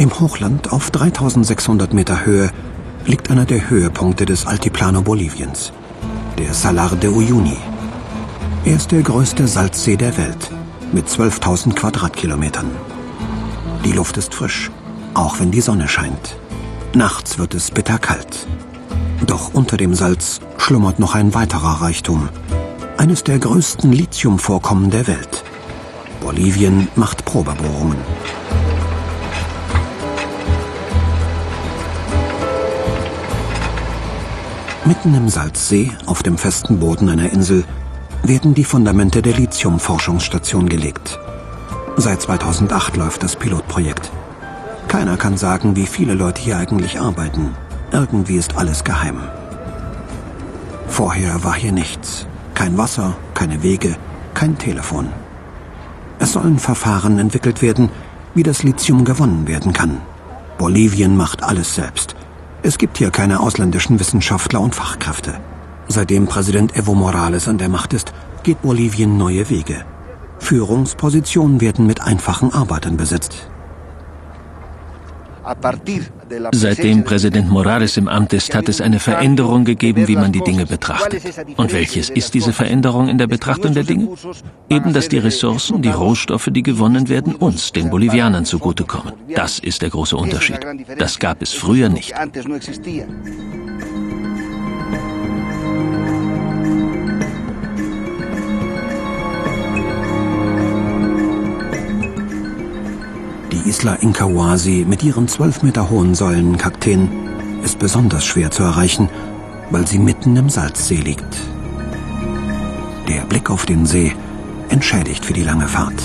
Im Hochland auf 3600 Meter Höhe liegt einer der Höhepunkte des Altiplano Boliviens, der Salar de Uyuni. Er ist der größte Salzsee der Welt mit 12.000 Quadratkilometern. Die Luft ist frisch, auch wenn die Sonne scheint. Nachts wird es bitterkalt. Doch unter dem Salz schlummert noch ein weiterer Reichtum. Eines der größten Lithiumvorkommen der Welt. Bolivien macht Probebohrungen. Mitten im Salzsee, auf dem festen Boden einer Insel, werden die Fundamente der Lithium-Forschungsstation gelegt. Seit 2008 läuft das Pilotprojekt. Keiner kann sagen, wie viele Leute hier eigentlich arbeiten. Irgendwie ist alles geheim. Vorher war hier nichts. Kein Wasser, keine Wege, kein Telefon. Es sollen Verfahren entwickelt werden, wie das Lithium gewonnen werden kann. Bolivien macht alles selbst. Es gibt hier keine ausländischen Wissenschaftler und Fachkräfte. Seitdem Präsident Evo Morales an der Macht ist, geht Bolivien neue Wege. Führungspositionen werden mit einfachen Arbeitern besetzt. Seitdem Präsident Morales im Amt ist, hat es eine Veränderung gegeben, wie man die Dinge betrachtet. Und welches ist diese Veränderung in der Betrachtung der Dinge? Eben, dass die Ressourcen, die Rohstoffe, die gewonnen werden, uns, den Bolivianern, zugutekommen. Das ist der große Unterschied. Das gab es früher nicht. Die Isla Incahuasi mit ihren zwölf Meter hohen Säulenkakteen ist besonders schwer zu erreichen, weil sie mitten im Salzsee liegt. Der Blick auf den See entschädigt für die lange Fahrt.